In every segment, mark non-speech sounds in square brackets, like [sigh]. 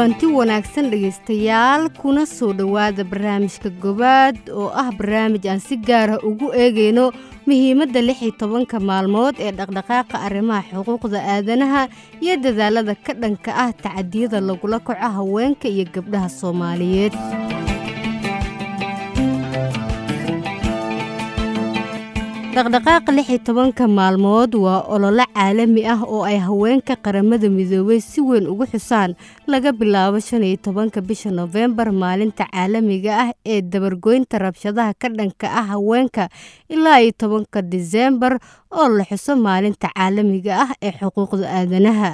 kulanti wanaagsan dhegaystayaal kuna soo dhowaada barnaamijka gobaad oo ah barnaamij aan si gaara ugu eegayno muhiimadda lix tobanka maalmood ee dhaqdhaqaaqa arrimaha xuquuqda aadanaha iyo dadaalada ka dhanka ah tacadiyada lagula kaco haweenka iyo gabdhaha soomaaliyeed dhaqdhaqaaqa lix iyo tobanka maalmood waa ololo caalami ah oo ay haweenka qaramada midoobay si weyn ugu xusaan. Laga bilaabo shan iyo tobanka bisha nofembar maalinta caalamiga ah ee dabargoynta rabshadaha ka dhanka ah haweenka ilaa iyo tobanka diseembar oo la xuso maalinta caalamiga ah ee xuquuqda aadanaha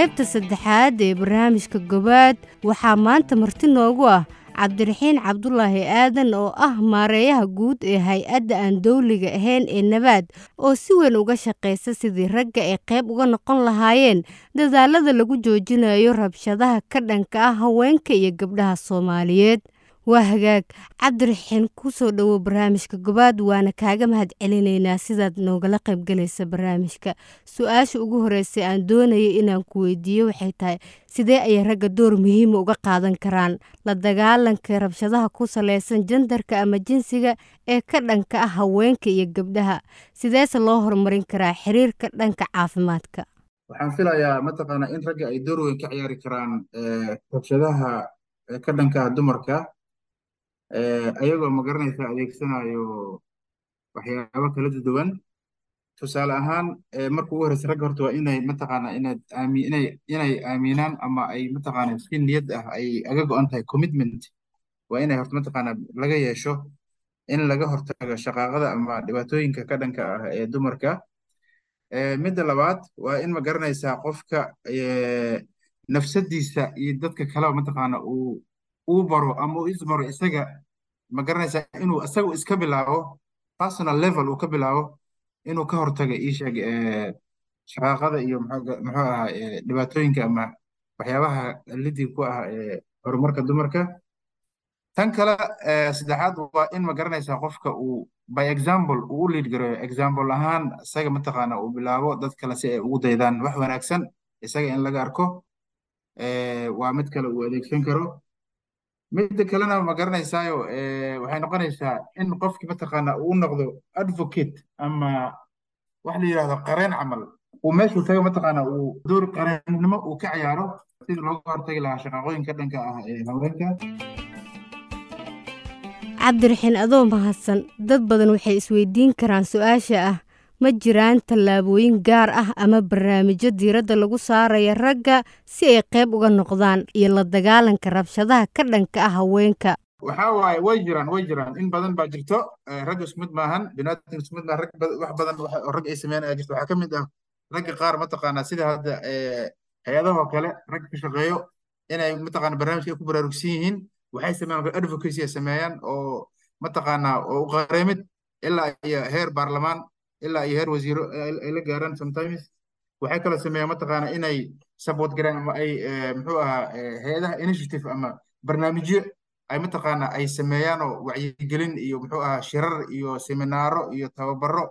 qaybta saddexaad ee barnaamijka gobaad waxaa maanta marti noogu ah cabdiraxiin cabdulaahi aadan oo ah maareeyaha guud ee hay'adda aan dowliga ahayn ee nabaad oo si weyn uga shaqaysa sidii ragga ay qayb uga noqon lahaayeen dadaalada lagu joojinayo rabshadaha ka dhanka ah haweenka iyo gabdhaha soomaaliyeed waa hagaag. Cabdiraxiin ku soo dhowo barnaamijka gobaad waana kaaga mahad celinaynaa sidaad noogala qaybgalaysa barnaamijka. Su'aasha ugu horreysay aan doonayay inaan ku weydiiyo waxay tahay sidee ayay ragga door muhiima uga qaadan karaan? La dagaalanka rabshadaha ku salaysan jandarka ama jinsiga ee ka dhanka ah haweenka iyo gabdhaha? Sideese loo horumarin karaa xiriirka dhanka caafimaadka. Waxaan filayaa mataqaanaa in ragga ay door weyn ka ciyaari karaan rabshadaha ka dhanka ah dumarka ayagoo magaranaysa adeegsanayo waxyaabo kala duwan. Tusaale ahaan marka ugu horeysa ragga horta waa inay mataqaanaa inaad aami inay aaminaan ama ay mataqaanaa si niyad ah ay aga go-an tahay commitment. Waa inay horta mataqaanaa laga yeesho in laga hortago shaqaaqada ama dhibaatooyinka ka dhanka ah ee dumarka. Midda labaad waa in ma garanaysaa qofka nafsadiisa iyo dadka kaleba mataqaanaa uu uu baro ama uu isbaro isaga ma garanaysaa inuu isaga iska bilaabo personal level uu ka bilaabo inuu ka hortaga iisheeg shaqaaqada iyo muxuu ahaa dhibaatooyinka ama waxyaabaha lidii ku ah horumarka dumarka. Tan kale saddexaad waa in ma garanaysaa qofka uu by example uu u liid gareeyo example ahaan isaga mataqaana uu bilaabo dad kale si ay ugu daydaan wax wanaagsan isaga in laga arko waa mid kale uu adeegsan karo midda kalena ma garanaysaayo waxay noqonaysaa in qofkii mataqaana uu noqdo advocate ama wax la yidhahdo qareen camal. Uu meeshuu taga mataqaana uu door qareennimo uu ka ciyaaro sidii looga hortagi lahaa shaqaaqooyinka dhanka ah ee haweenka. Cabdiraxiin adoo mahadsan dad badan waxay isweydiin karaan su'aasha ah ma jiraan tallaabooyin gaar ah ama barnaamijyo diiradda lagu saaraya ragga si ay qayb uga noqdaan iyo la dagaalanka rabshadaha ka dhanka ah haweenka? Waxaa waaye way jiraan way jiraan. In badan baa jirto. Ragga isku mid maahan biniaadamka isku maahan rag wax badan oo rag ay sameeyaan ayaa jirto. Waxaa ka mid ah ragga qaar mataqaanaa sida hadda hay'adahoo kale ragga ka shaqeeyo inay mataqaana barnaamijka ay ku baraarugsan yihiin. Waxay sameeyaan advocacy ay sameeyaan oo mataqaanaa oo u qareemid ilaa iyo heer baarlamaan ilaa iyo heer wasiiro ay la gaaraan sometimes. Waxay kala sameeyaan mataqaana inay support garaan ama ay muxuu ahaa hay'adaha initiative ama barnaamijyo ay mataqaana ay sameeyaan oo wacyigelin iyo muxuu ahaa shirar iyo seminaaro iyo tababaro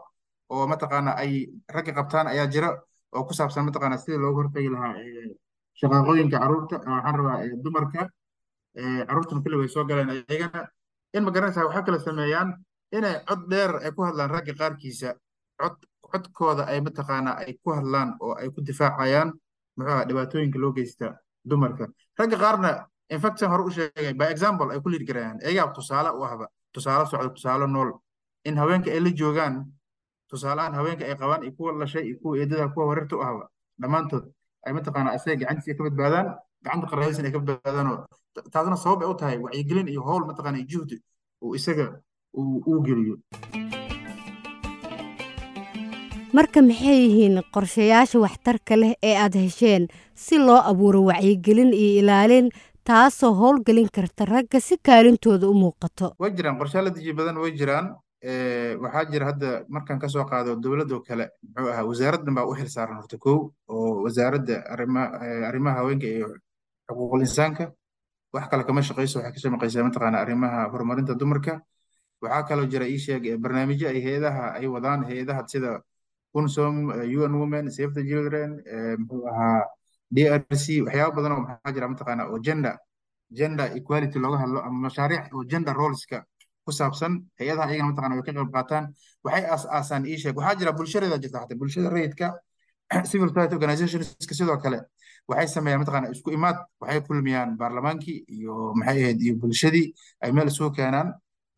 oo mataqaana ay ragga qabtaan ayaa jira oo ku saabsan mataqaana sidii looga hortagi lahaa shaqaaqooyinka carruurta. Waxaan rabaa dumarka carruurtuna kulli way soo galeen ayagana. In ma garanaysaa waxaa kala sameeyaan inay cod dheer ay ku hadlaan ragga qaarkiisa codkooda ay mataqaanaa ay ku hadlaan oo ay ku difaacayaan muxuu aha dhibaatooyinka loo geysta dumarka. Ragga qaarna infection hore u sheegay by example ay ku liid garayaan. Iyagaa tusaale u ahba tusaale socda tusaale nool. In haweenka ay la joogaan tusaalehaan haweenka ay qabaan iyo kuwa lashay iyo kuwa eedada kuwa wareerta u ahba dhammaantood ay mataqaanaa isaga gacantiisa ka badbaadaan gacanta qarahaysan ay ka badbaadaan oo taasna sabab ay u tahay wacyigelin iyo howl mataqaana iyo juhdi uu isaga uu geliyo marka maxay yihiin qorshayaasha waxtarka leh ee aad hesheen? Si loo abuuro wacyigelin iyo ilaalin taasoo howlgelin karta ragga si kaalintooda u muuqato. Way jiraan qorshayaal la dejiye badan way jiraan. Waxaa jira hadda markaan ka soo qaado dowladoo kale muxuu ahaa wasaaraddan baa u xil horta kow oo wasaaradda arrimaha haweenka iyo xuquuqul insaanka. Wax kale kama shaqayso waxay ka shaqaysaa mataqaana arrimaha horumarinta dumarka. Waxaa kaloo jira ii sheeg barnaamijyo ay hay'adaha ay wadaan hay'adaha sida unsom un women save the children muxuu ahaa drc waxyaaba badan oo maxaa jira mataqaana oo gender gender equality looga hadlo ama mashaariic oo gender roleska ku saabsan hay'adaha ayagana mataqana way ka qayb qaataan. Waxay aas-aasaan ii sheeg waxaa jira bulshadeeda jirta xataa bulshada rayidka [clears throat] civil society organizationska sidoo kale waxay sameeyaan mataqaana isku imaad waxay kulmiyaan baarlamaankii iyo maxay ahayd iyo bulshadii ay meel isugu keenaan.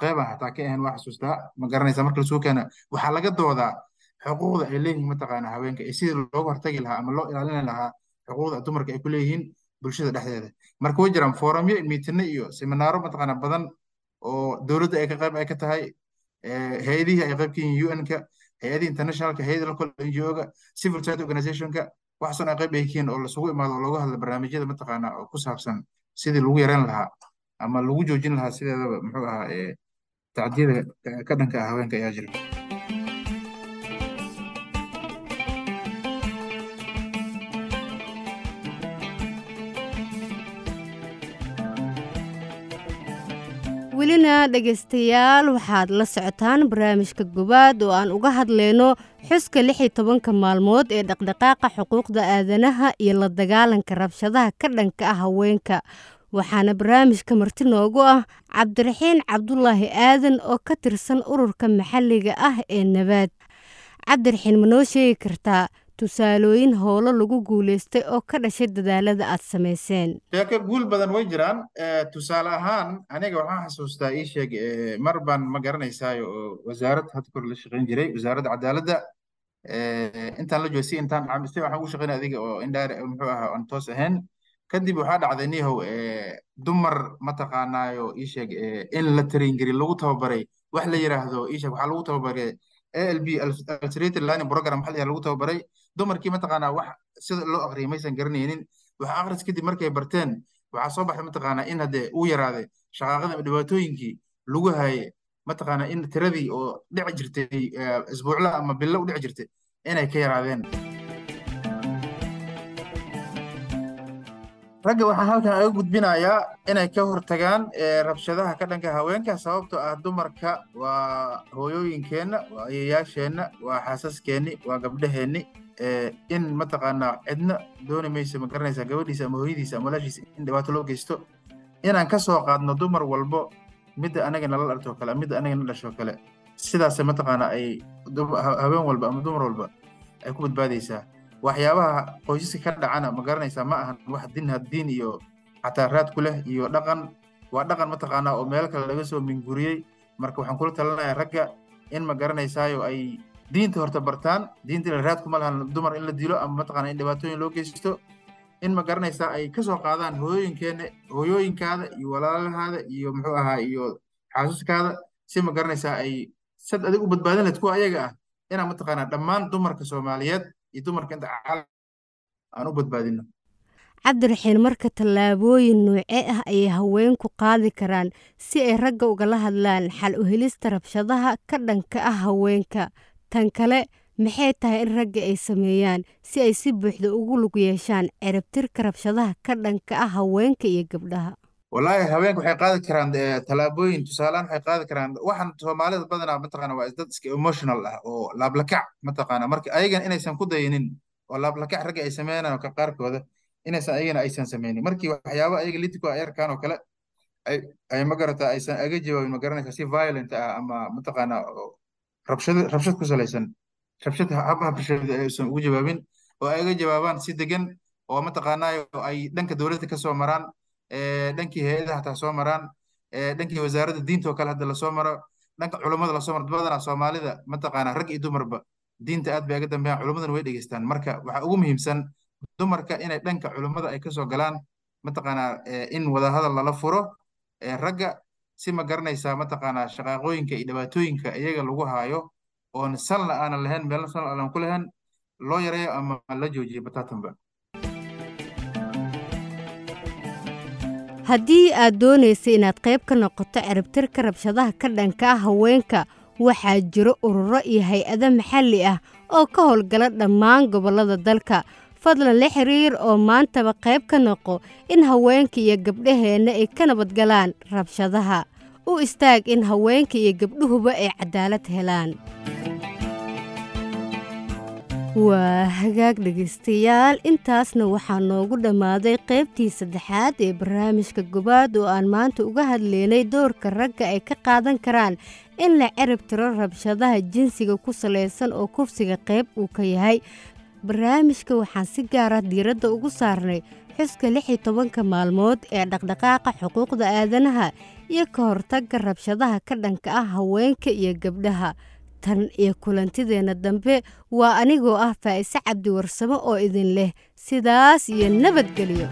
Qeyban xataa ka ahayn waa xasuustaa ma garanaysa marka la soo keena waxaa laga doodaa xuquuqda ay leeyihiin mataqaana haweenka iyo sidii looga hortagi lahaa ama loo ilaalin lahaa xuquuqda dumarka ay ku leeyihiin bulshada dhexdeeda. Marka way jiraan foorumyo miitino iyo seminaaro mataqaana badan oo dowladda ay ka qayb ay ka tahay hay'adihii ay qayb ka yihiin un-ka hay'adihii internationalka hay'ada local ngo-ga civil society organizationka waxaasoo ay qayb ay yihiin oo lasugu imaado oo looga hadla barnaamijyada mataqaana oo ku saabsan sidii lagu yareyn lahaa ama lagu joojin lahaa sideedaba muxuu ahaa tacdiyada ka dhanka ah haweenka ayaa jira welina dhegaystayaal waxaad la socotaan barnaamijka gobaad oo aan uga hadlayno xuska lix iyo tobanka maalmood ee dhaqdhaqaaqa xuquuqda aadanaha iyo la dagaalanka rabshadaha ka dhanka ah haweenka. Waxaana barnaamijka marti noogu ah cabdiraxiin cabdulaahi aadan oo ka tirsan ururka maxalliga ah ee nabaad cabdiraxiin ma noo sheegi kartaa tusaalooyin howlo lagu guulaystay oo ka dhashay dadaalada aad samayseen. Sheeko guul badan way jiraan. Tusaale ahaan aniga waxaan xasuustaa ii sheeg mar baan ma garanaysaayo oo wasaarad hadda kor la shaqayn jiray wasaaradda cadaaladda. Intaan la joogo si intaan si waxaan ugu shaqaynay adiga oo indhaar muxuu ahaa aan toos ahayn. Kadib waxaa dhacday nihow dumar mataqaanaayo ii sheeg in la taraingari lagu tababaray. Wax la yiraahdo ii sheeg waxaa lagu tababaray alb alterated learning program maxaa la lagu tababaray dumarkii mataqaanaa wax sida loo aqriyay maysan garanaynin. Wax aqris kadib markay barteen waxaa soo baxday mataqaanaa in haddee uu yaraaday shaqaaqada ama dhibaatooyinkii lagu haye mataqaanaa in tiradii oo dhici jirtay isbuucla ama bilo u dhici jirtay inay ka yaraadeen. Ragga waxaan halkan aga gudbinayaa inay ka hortagaan rabshadaha ka dhanka haweenka sababtoo ah dumarka waa hooyooyinkeenna waa ayayaasheenna waa xaasaskeenni waa gabdhaheenni in mataqaanaa cidna dooni mayso ma garanaysaa gabadhiisa ama hooyadiisa ama walaashiisa in dhibaato loo geysto. Inaan ka soo qaadno dumar walbo midda anaga nala dhaltoo kale midda anaga na dhashoo kale sidaas mataqaanaa ay haween walba ama dumar walba ay ku badbaadaysaa. Waxyaabaha qoysaska ka dhacana ma garanaysaa ma ahan wax din diin iyo xataa raad ku iyo dhaqan. Waa dhaqan mataqaanaa oo meel kale laga soo minguriyey. Marka waxaan kula talinayaa ragga in ma garanaysaayo ay diinta horta bartaan diinta ila raad kuma lahan dumar in la dilo ama mataqaana in dhibaatooyin loo geysto. In ma garanaysaa ay ka soo qaadaan hooyooyinkeena hooyooyinkaada iyo walaalahaada iyo muxuu ahaa iyo xaasaskaada si ma garanaysaa ay sad adig u badbaadin lahayd kuwa ayaga ah. Inaan mataqaanaa dhammaan dumarka soomaaliyeed iyo dumarka inta aan u badbaadino cabdiraxiin marka tallaabooyin noocee ah ayay haweenku qaadi karaan si ay ragga ugala hadlaan xal u helista rabshadaha ka dhanka ah haweenka tan kale maxay tahay in ragga ay sameeyaan si ay si buuxda ugu lug yeeshaan ciribtirka rabshadaha ka dhanka ah haweenka iyo gabdhaha? Wallaahi haweenka waxay qaadi karaan tallaabooyin tusaalehaan waxay qaadi karaan. Waxaan soomaalida badanaa mataqaana waa dad iska emotional ah oo laablakac mataqaana marka ayagan inaysan ku dayinin oo laablakac ragga ay sameynaan ka qaarkooda inaysan ayagana aysan sameynin markii waxyaaba ayaga lidku ay arkaan oo kale ay magarata aysan aga jawaabin magaranaysa si violent ah ama mataqaana rabshad ku salaysan. Rabshad habaha bulshada aysan ugu jawaabin. Oo ay aga jawaabaan si degan oo mataqaanaayo ay dhanka dowladda ka soo maraan dhankii hay'adaha hataa soo maraan dhankii wasaaradda diinta oo kale hadda la soo maro dhanka culummada la soo maro badanaa soomaalida mataqaanaa rag iyo dumarba diinta aad bay aga dambeeyaan culummadana way dhegeystaan. Marka waxaa ugu muhiimsan dumarka inay dhanka culummada ay ka soo galaan mataqaanaa in wadahadal lala furo ragga si ma garanaysaa mataqaanaa shaqaaqooyinka iyo dhibaatooyinka iyaga lagu haayo oon salna aanan lahayn meelna salna aanan ku lahayn loo yareeyo ama la joojiyo bataatanba. Haddii aad doonaysay inaad qayb ka noqoto ciribtirka rabshadaha ka dhanka ah haweenka waxaa jiro ururo iyo hay'ado maxalli ah oo ka howlgala dhammaan gobollada dalka fadlan la xiriir oo maantaba qayb ka noqo in haweenka iyo gabdhaheenna ay ka nabadgalaan rabshadaha. U istaag in haweenka iyo gabdhuhuba ay cadaalad helaan. Waa hagaag dhegaystayaal intaasna waxaa noogu dhammaaday qaybtii saddexaad ee barnaamijka gobaad oo aan maanta uga hadleynay doorka ragga ay ka qaadan karaan in la cirib tiro rabshadaha jinsiga ku salaysan oo kufsiga qayb uu ka yahay barnaamijka waxaan si gaara diiradda ugu saarnay xuska lix iyo tobanka maalmood ee dhaqdhaqaaqa xuquuqda aadanaha iyo ka hortagga rabshadaha ka dhanka ah haweenka iyo gabdhaha. Tan iyo kulantideenna dambe waa anigoo ah faa'ise cabdi warsamo oo idin leh sidaas iyo nabadgelyo